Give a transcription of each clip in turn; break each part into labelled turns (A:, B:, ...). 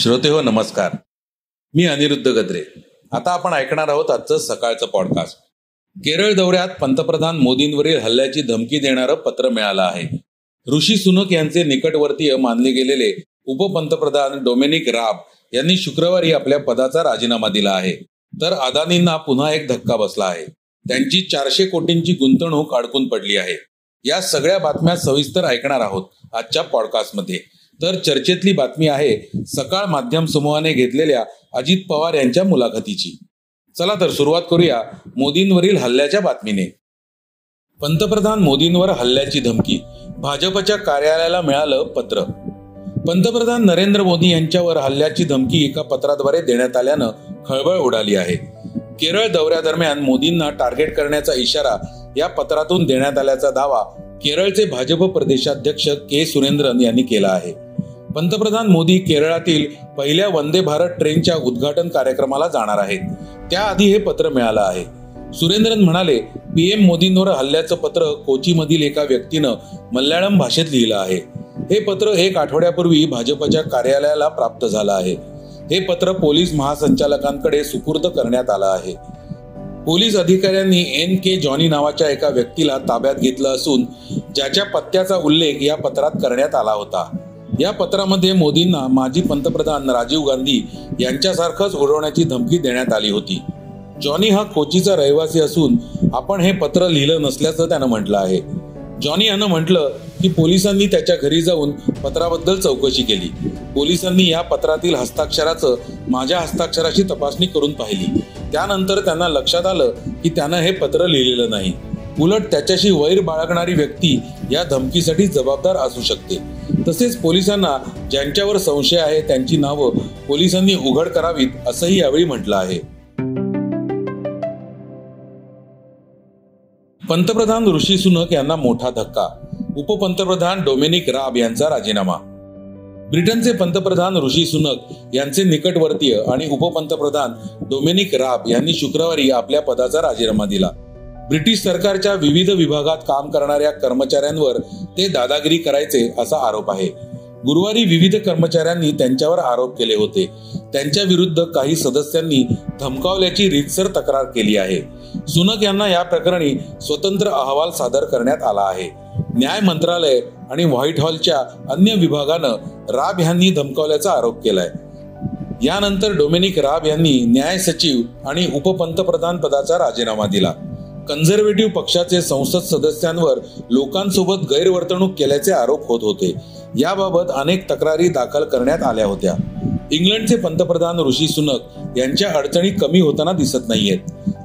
A: श्रोते हो नमस्कार. मी अनिरुद्ध गद्रे. आता आपण ऐकणार आहोत आजचं सकाळचं पॉडकास्ट केरळ दौऱ्यात पंतप्रधान मोदींवरील हल्ल्याची धमकी देणारं पत्र मिळालं आहे. ऋषी सुनक यांचे निकटवर्तीय मानले गेलेले उपपंतप्रधान डोमेनिक राब यांनी शुक्रवारी आपल्या पदाचा राजीनामा दिला आहे. तर अदानींना पुन्हा एक धक्का बसला आहे. त्यांची चारशे कोटींची गुंतवणूक अडकून पडली आहे. या सगळ्या बातम्या सविस्तर ऐकणार आहोत आजच्या पॉडकास्टमध्ये तर चर्चेतली बातमी आहे सकाळ माध्यम समूहाने घेतलेल्या अजित पवार यांच्या मुलाखतीची. चला तर सुरुवात करूया मोदींवरील हल्ल्याच्या बातमीने. पंतप्रधान मोदींवर हल्ल्याची धमकी भाजपच्या कार्यालयाला मिळालं पत्र. पंतप्रधान नरेंद्र मोदी यांच्यावर हल्ल्याची धमकी एका पत्राद्वारे देण्यात आल्यानं खळबळ उडाली आहे. केरळ दौऱ्यादरम्यान मोदींना टार्गेट करण्याचा इशारा या पत्रातून देण्यात आल्याचा दावा केरळचे भाजप प्रदेशाध्यक्ष के सुरेंद्रन यांनी केला आहे. पंतप्रधान मोदी केरळातील पहिल्या वंदे भारत ट्रेनच्या उद्घाटन कार्यक्रमाला जाणार आहेत. त्याआधी हे पत्र मिळालं आहे. सुरेंद्रन म्हणाले पीएम मोदींवर हल्ल्याचं पत्र कोचीमधील एका व्यक्तीनं मल्याळम भाषेत लिहिलं आहे. हे पत्र एक आठवड्यापूर्वी भाजपच्या कार्यालयाला प्राप्त झालं आहे. हे पत्र पोलीस महासंचालकांकडे सुपूर्द करण्यात आलं आहे. पोलीस अधिकाऱ्यांनी एन के जॉनी नावाच्या एका व्यक्तीला ताब्यात घेतलं असून ज्याच्या पत्त्याचा उल्लेख या पत्रात करण्यात आला होता. या पत्रामध्ये मोदींना माजी पंतप्रधान राजीव गांधी यांच्यासारखंच उडवण्याची धमकी देण्यात आली होती. जॉनी हा कोचीचा रहिवासी असून आपण हे पत्र लिहिलं नसल्याचं त्यानं म्हटलं आहे. जॉनी यानं म्हटलं की पोलिसांनी त्याच्या घरी जाऊन पत्राबद्दल चौकशी केली. पोलिसांनी या पत्रातील हस्ताक्षराचं माझ्या हस्ताक्षराची तपासणी करून पाहिली. त्यानंतर त्यांना लक्षात आलं की त्यानं हे पत्र लिहिलेलं नाही. उलट त्याच्याशी वैर बाळगणारी व्यक्ती या धमकीसाठी जबाबदार असू शकते. तसेच पोलिसांना ज्यांच्यावर संशय आहे त्यांची नावं पोलिसांनी उघड करावीत असंही यावेळी म्हटलं आहे. पंतप्रधान ऋषी सुनक यांना मोठा धक्का. उपपंतप्रधान डोमेनिक राब यांचा राजीनामा. ब्रिटनचे पंतप्रधान ऋषी सुनक यांचे निकटवर्तीय आणि उपपंतप्रधान डोमेनिक राब यांनी शुक्रवारी आपल्या पदाचा राजीनामा दिला. ब्रिटिश सरकारच्या विविध विभागात काम करणाऱ्या कर्मचाऱ्यांवर ते दादागिरी करायचे असा आरोप आहे. गुरुवारी विविध कर्मचाऱ्यांनी त्यांच्यावर आरोप केले होते. त्यांच्या विरुद्ध काही सदस्यांनी धमकावल्याची रीतसर तक्रार केली आहे. सुनक यांना या प्रकरणी स्वतंत्र अहवाल सादर करण्यात आला आहे. न्याय मंत्रालय आणि व्हाईट हॉलच्या अन्य विभागानं राब यांनी धमकावल्याचा आरोप केलाय. यानंतर डोमेनिक राब यांनी न्याय सचिव आणि उपपंतप्रधान पदाचा राजीनामा दिला. कन्झर्वेटिव्ह पक्षाचे संसद सदस्यांवर लोकांसोबत गैरवर्तणूक केल्याचे आरोप होत होते. याबाबत अनेक तक्रारी दाखल करण्यात आल्या होत्या. इंग्लंडचे पंतप्रधान ऋषी सुनक यांच्या अडचणी कमी होताना दिसत नाहीयेत.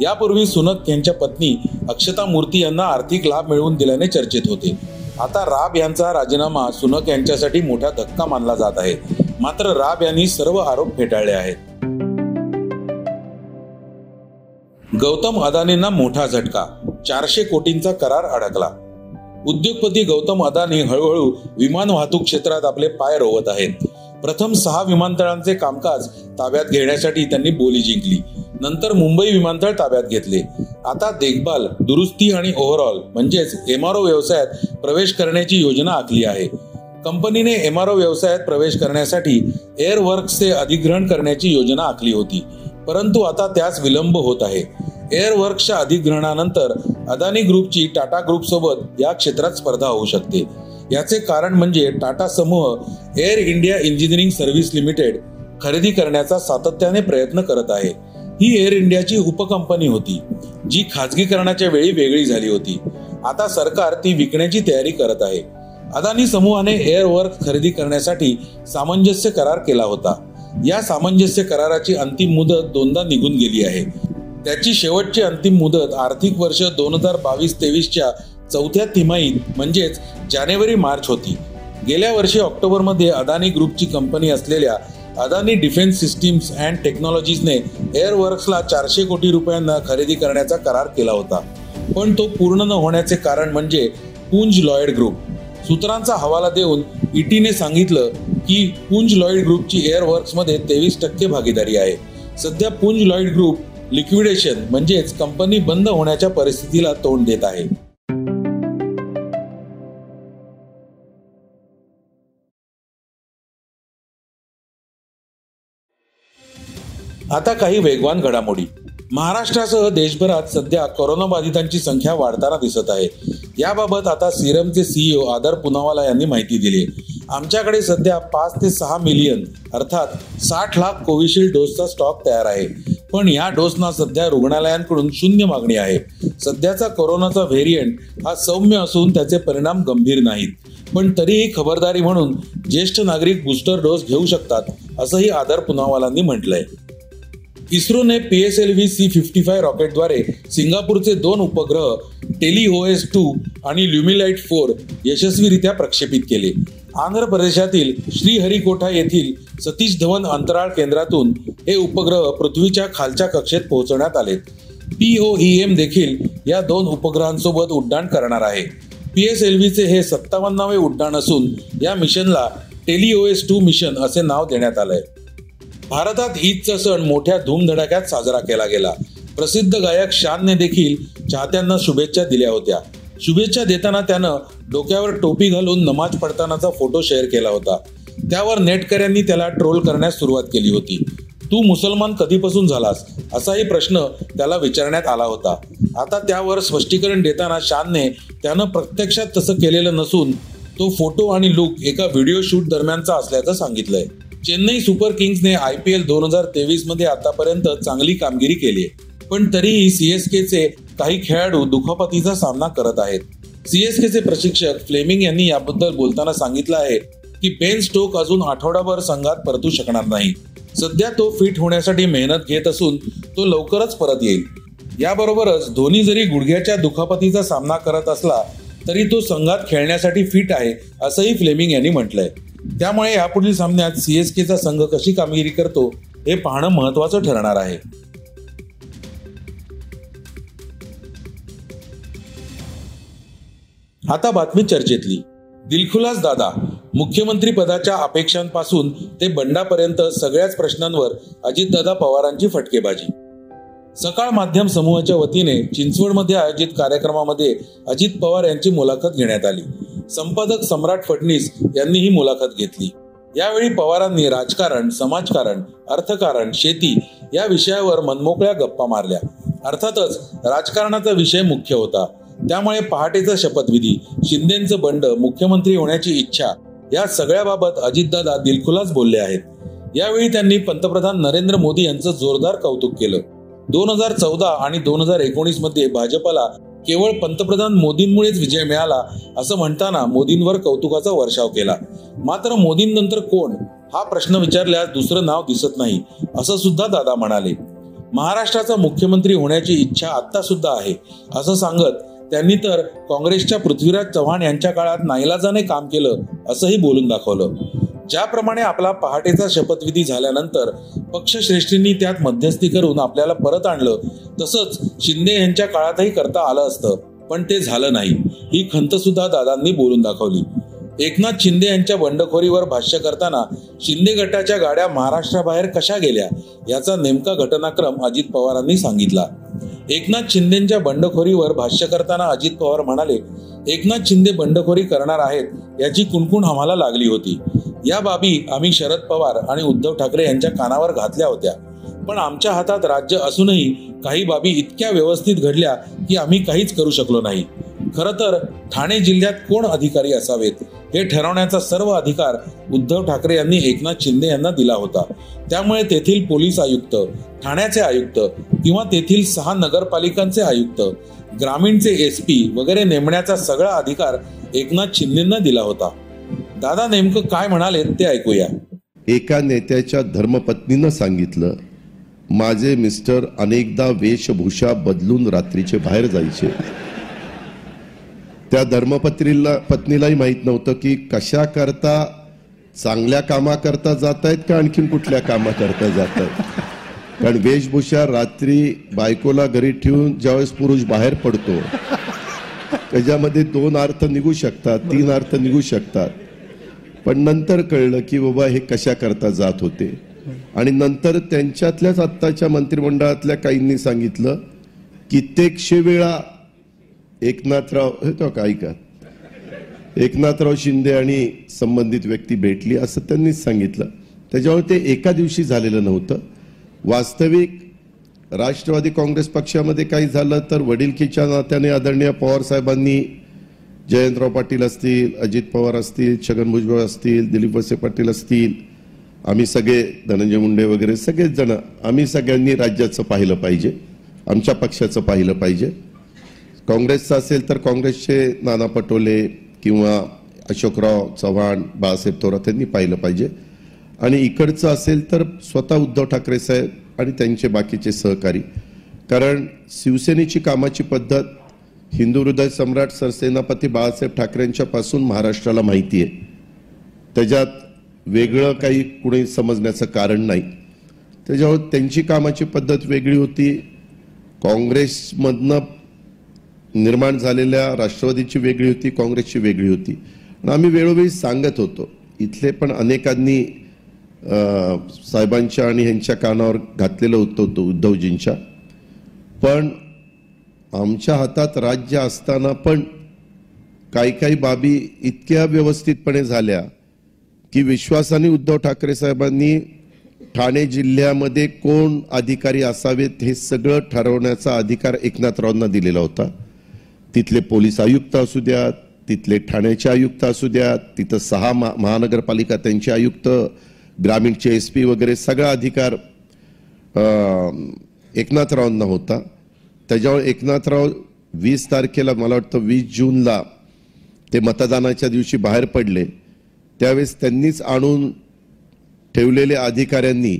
A: यापूर्वी सुनक यांच्या पत्नी अक्षता मूर्ती यांना आर्थिक लाभ मिळवून दिल्याने चर्चेत होते. आता राब यांचा राजीनामा सुनक यांच्यासाठी मोठा धक्का मानला जात आहे. मात्र राब यांनी सर्व आरोप फेटाळले आहेत. गौतम अदानींना मोठा झटका. चारशे कोटींचा करार अडकला. उद्योगपती गौतम अदानी हळूहळू विमान वाहतूक क्षेत्रात आपले पाय रोवत आहेत. प्रथम सहा विमानतळांचे कामकाज ताब्यात घेण्यासाठी त्यांनी बोली जिंकली. नंतर मुंबई विमानतळ ताब्यात घेतले. आता देखभाल दुरुस्ती आणि ओव्हरऑल म्हणजेच एमआरओ व्यवसायात प्रवेश करण्याची योजना आखली आहे. कंपनीने एमआरओ व्यवसायात प्रवेश करण्यासाठी एअरवर्क्सचे अधिग्रहण करण्याची योजना आखली होती. परंतु आता त्यास विलंब होत आहे. एअरवर्कच्या अधिग्रहणानंतर अदानी ग्रुपची टाटा ग्रुप सोबत या क्षेत्रात स्पर्धा होऊ शकते. याचे कारण म्हणजे टाटा समूह Air India engineering service limited खरेदी करण्याचा सातत्याने प्रयत्न करत आहे. ही एअर इंडियाची उपकंपनी होती जी खाजगीकरणाच्या वेळी वेगळी झाली होती. आता सरकार ती विकण्याची तयारी करत आहे. अदानी समूहाने एअरवर्क खरेदी करण्यासाठी सामंजस्य करार केला होता. या सामंजस्य कराराची अंतिम मुदत दोनदा निघून गेली आहे. त्याची शेवटची अंतिम मुदत आर्थिक वर्ष दोन हजार बावीस तेवीसच्या चौथ्या तिमाहीत म्हणजेच जानेवारी मार्च होती. गेल्या वर्षी ऑक्टोबरमध्ये अदानी ग्रुपची कंपनी असलेल्या अदानी डिफेन्स सिस्टीम्स अँड टेक्नॉलॉजीजने एअरवर्क्सला चारशे कोटी रुपयांना खरेदी करण्याचा करार केला होता. पण तो पूर्ण न होण्याचे कारण म्हणजे पुंज लॉयड ग्रुप. सूत्रांचा हवाला देऊन ईटीने सांगितलं की पुंज लॉयड ग्रुपची एअरवर्क्समध्ये तेवीस टक्के भागीदारी आहे. सध्या पुंज लॉयड ग्रुप लिक्विडेशन म्हणजेच कंपनी बंद होण्याच्या परिस्थितीला तोंड देत आहे. आता काही वेगवान घडामोडी. महाराष्ट्रासह देशभरात सध्या कोरोनाबाधितांची संख्या वाढताना दिसत आहे. याबाबत आता सिरमचे सीईओ आदर पुनावाला यांनी माहिती दिली. आमच्याकडे सध्या पाच ते सहा मिलियन अर्थात साठ लाख कोविशिल्ड डोसचा स्टॉक तयार आहे. पण या डोसना सध्या रुग्णालयांकडून शून्य मागणी आहे. सध्याचा कोरोनाचा व्हेरियंट हा सौम्य असून त्याचे परिणाम गंभीर नाहीत. पण तरीही खबरदारी म्हणून ज्येष्ठ नागरिक बूस्टर डोस घेऊ शकतात असंही आदर पुनावालांनी म्हटलंय. इस्रोने P S L V C fifty five रॉकेटद्वारे सिंगापूरचे दोन उपग्रह टेलिओएस एस टू आणि ल्युमिलाइट फोर यशस्वीरित्या प्रक्षेपित केले. आंध्र प्रदेशातील श्रीहरिकोठा येथील सतीश धवन अंतराळ केंद्रातून हे उपग्रह पृथ्वीच्या खालच्या कक्षेत पोहोचवण्यात आलेत पीओई एम देखील या दोन उपग्रहांसोबत उड्डाण करणार आहे. पी एस एल व्हीचे हे सत्तावन्नावे उड्डाण असून या मिशनला टेलिओएस एस टू मिशन असे नाव देण्यात आलंय. भारतात ईदचा सण मोठ्या धूमधडाक्यात साजरा केला गेला. प्रसिद्ध गायक शानने देखील चाहत्यांना शुभेच्छा दिल्या होत्या. शुभेच्छा देताना त्यानं डोक्यावर टोपी घालून नमाज पडतानाचा फोटो शेअर केला होता. त्यावर नेटकऱ्यांनी त्याला ट्रोल करण्यास सुरुवात केली होती. तू मुसलमान कधीपासून झालास? असाही प्रश्न त्याला विचारण्यात आला होता. आता त्यावर स्पष्टीकरण देताना शानने त्यानं प्रत्यक्षात तसं केलेलं नसून तो फोटो आणि लुक एका व्हिडिओ शूट दरम्यानचा असल्याचं सांगितलंय. चेन्नई सुपर किंग्सने आय पी एल दोन हजार तेवीसमध्ये आतापर्यंत चांगली कामगिरी केली आहे. पण तरीही सीएसकेचे काही खेळाडू दुखापतीचा सामना करत आहेत. सीएसकेचे प्रशिक्षक फ्लेमिंग यांनी याबद्दल बोलताना सांगितलं आहे की बेन स्टोक अजून आठवडाभर संघात परतू शकणार नाही. सध्या तो फिट होण्यासाठी मेहनत घेत असून तो लवकरच परत येईल. याबरोबरच धोनी जरी गुडघ्याच्या दुखापतीचा सामना करत असला तरी तो संघात खेळण्यासाठी फिट आहे असंही फ्लेमिंग यांनी म्हटलंय. त्यामुळे यापुढील सामन्यात सीएसकेचा संघ कशी कामगिरी करतो हे पाहणं महत्वाचं ठरणार आहे. आता बातमी चर्चेतली. दिलखुलास दादा मुख्यमंत्री पदाच्या अपेक्षांपासून ते बंडापर्यंत सगळ्याच प्रश्नांवर अजितदादा पवारांची फटकेबाजी. सकाळ माध्यम समूहाच्या वतीने चिंचवडमध्ये आयोजित कार्यक्रमामध्ये अजित पवार यांची मुलाखत घेण्यात आली. संपादक सम्राट फडणीस यांनी ही मुलाखत घेतली. यावेळी पवारांनी राजकारण समाजकारण अर्थकारण शेती या विषयावर मनमोकळ्या गप्पा मारल्या. अर्थातच राजकारणाचा विषय मुख्य होता. त्यामुळे पहाटेचा शपथविधी शिंदेचं बंड मुख्यमंत्री होण्याची इच्छा या सगळ्याबाबत अजितदादा दिलखुलास बोलले आहेत. यावेळी त्यांनी पंतप्रधान नरेंद्र मोदी यांचं जोरदार कौतुक केलं. दोन हजार चौदा आणि दोन हजार एकोणीसमध्ये भाजपला केवळ पंतप्रधान मोदींमुळेच विजय मिळाला असं म्हणताना मोदींवर कौतुकाचा वर्षाव केला. मात्र मोदींनंतर कोण? हा प्रश्न विचारल्यास दुसरं नाव दिसत नाही असं सुद्धा दादा म्हणाले. महाराष्ट्राचा मुख्यमंत्री होण्याची इच्छा आता सुद्धा आहे असं सांगत त्यांनी तर काँग्रेसच्या पृथ्वीराज चव्हाण यांच्या काळात नाईलाजाने काम केलं असंही बोलून दाखवलं. ज्याप्रमाणे आपला पहाटेचा शपथविधी झाल्यानंतर पक्षश्रेष्ठींनी त्यात मध्यस्थी करून आपल्याला परत आणलं तसंच शिंदे यांच्या काळातही करता आलं असतं पण ते झालं नाही. ही खंत सुद्धा दादांनी बोलून दाखवली. एकनाथ शिंदे यांच्या बंडखोरीवर भाष्य करताना शिंदे गटाच्या गाड्या महाराष्ट्राबाहेर कशा गेल्या याचा नेमका घटनाक्रम अजित पवारांनी सांगितला. एकनाथ शिंदेच्या बंडखोरीवर भाष्य करताना अजित पवार म्हणाले एकनाथ शिंदे बंडखोरी करणार आहेत याची कुणकुण आम्हाला लागली होती. या बाबी आम्ही शरद पवार आणि उद्धव ठाकरे यांच्या कानावर घातल्या होत्या. पण आमच्या हातात राज्य असूनही काही बाबी इतक्या व्यवस्थित घडल्या की आम्ही काहीच करू शकलो नाही. खर तर ठाणे जिल्ह्यात कोण अधिकारी असावेत? हे ठरवण्याचा सर्व अधिकार उद्धव ठाकरे यांनी एकनाथ शिंदे यांना दिला होता. त्यामुळे तेथील पोलीस आयुक्त ठाण्याचे आयुक्त किंवा तेथील सहा नगरपालिकांचे आयुक्त ग्रामीणचे एस पी वगैरे नेमण्याचा सगळा अधिकार एकनाथ शिंदेंना दिला होता. दादा नेमकं काय म्हणाले ते ऐकूया.
B: एका नेत्याच्या धर्मपत्नीनं सांगितलं माझे मिस्टर अनेकदा वेशभूषा बदलून रात्रीचे बाहेर जायचे. त्या धर्मपत्नीला पत्नीलाही माहीत नव्हतं की कशा करता चांगल्या कामाकरता जात आहेत का आणखीन कुठल्या कामाकरता जात आहेत. कारण वेशभूषा रात्री बायकोला घरी ठेवून ज्यावेळेस पुरुष बाहेर पडतो त्याच्यामध्ये दोन अर्थ निघू शकतात तीन अर्थ निघू शकतात. पण नंतर कळलं की बाबा हे कशा करता जात होते. आणि नंतर त्यांच्यातल्याच आत्ताच्या मंत्रिमंडळातल्या काहींनी सांगितलं कित्येकशे वेळा एकनाथराव हे तो का ऐका? एकनाथराव शिंदे आणि संबंधित व्यक्ती भेटली असं त्यांनीच सांगितलं. त्याच्यामुळे ते एका दिवशी झालेलं नव्हतं. वास्तविक राष्ट्रवादी काँग्रेस पक्षामध्ये काही झालं तर वडिलकीच्या नात्याने आदरणीय पवार साहेबांनी जयंतराव पाटील असतील अजित पवार असतील छगन भुजबळ असतील दिलीप वसे पाटील असतील आम्ही सगळे धनंजय मुंडे वगैरे सगळेच जण आम्ही सगळ्यांनी राज्याचं पाहिलं पाहिजे आमच्या पक्षाचं पाहिलं पाहिजे. काँग्रेसचं असेल तर काँग्रेसचे नाना पटोले किंवा अशोकराव चव्हाण बाळासाहेब थोरात यांनी पाहिलं पाहिजे. आणि इकडचं असेल तर स्वतः उद्धव ठाकरे साहेब आणि त्यांचे बाकीचे सहकारी. कारण शिवसेनेची कामाची पद्धत हिंदू हृदय सम्राट सरसेनापती बाळासाहेब ठाकरेंच्या पासून महाराष्ट्राला माहिती आहे. त्याच्यात वेगळं काही कुणी समजण्याचं कारण नाही. त्याच्यावर त्यांची कामाची पद्धत वेगळी होती. काँग्रेसमधनं निर्माण झालेल्या राष्ट्रवादीची वेगळी होती काँग्रेसची वेगळी होती. आणि आम्ही वेळोवेळी सांगत होतो इथले पण अनेकांनी साहेबांच्या आणि ह्यांच्या कानावर घातलेलं होतं उद्धवजींच्या. पण आमच्या हातात राज्य असताना पण काही काही बाबी इतक्या व्यवस्थितपणे झाल्या की विश्वासाने उद्धव ठाकरे साहेबांनी ठाणे जिल्ह्यामध्ये कोण अधिकारी असावेत हे सगळं ठरवण्याचा अधिकार एकनाथरावांना दिलेला होता. तिथले पोलीस आयुक्त असू द्यात तिथले ठाण्याचे आयुक्त असू द्यात तिथं सहा महा- महानगरपालिका त्यांचे आयुक्त ग्रामीणचे एस पी वगैरे सगळा अधिकार एकनाथरावांना होता. त्याच्यावर एकनाथराव वीस तारखेला मला वाटतं वीस जूनला ते मतदानाच्या दिवशी बाहेर पडले. त्यावेळेस त्यांनीच आणून ठेवलेल्या अधिकाऱ्यांनी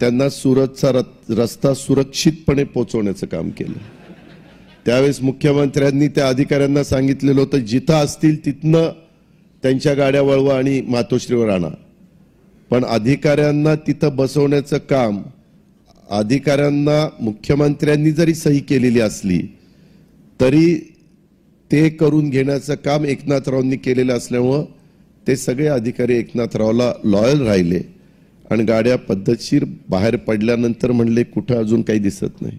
B: त्यांना सुरतचा रस्ता सुरक्षितपणे पोचवण्याचं काम केलं. त्यावेळेस मुख्यमंत्र्यांनी त्या अधिकाऱ्यांना सांगितलेलं होतं जिथं असतील तिथनं त्यांच्या गाड्या वळवा आणि मातोश्रीवर आणा. पण अधिकाऱ्यांना तिथं बसवण्याचं काम अधिकाऱ्यांना मुख्यमंत्र्यांनी जरी सही केलेली असली तरी ते करून घेण्याचं काम एकनाथरावांनी केलेलं असल्यामुळं ते सगळे अधिकारी एकनाथरावला लॉयल राहिले. आणि गाड्या पद्धतशीर बाहेर पडल्यानंतर म्हणले कुठं अजून काही दिसत नाही.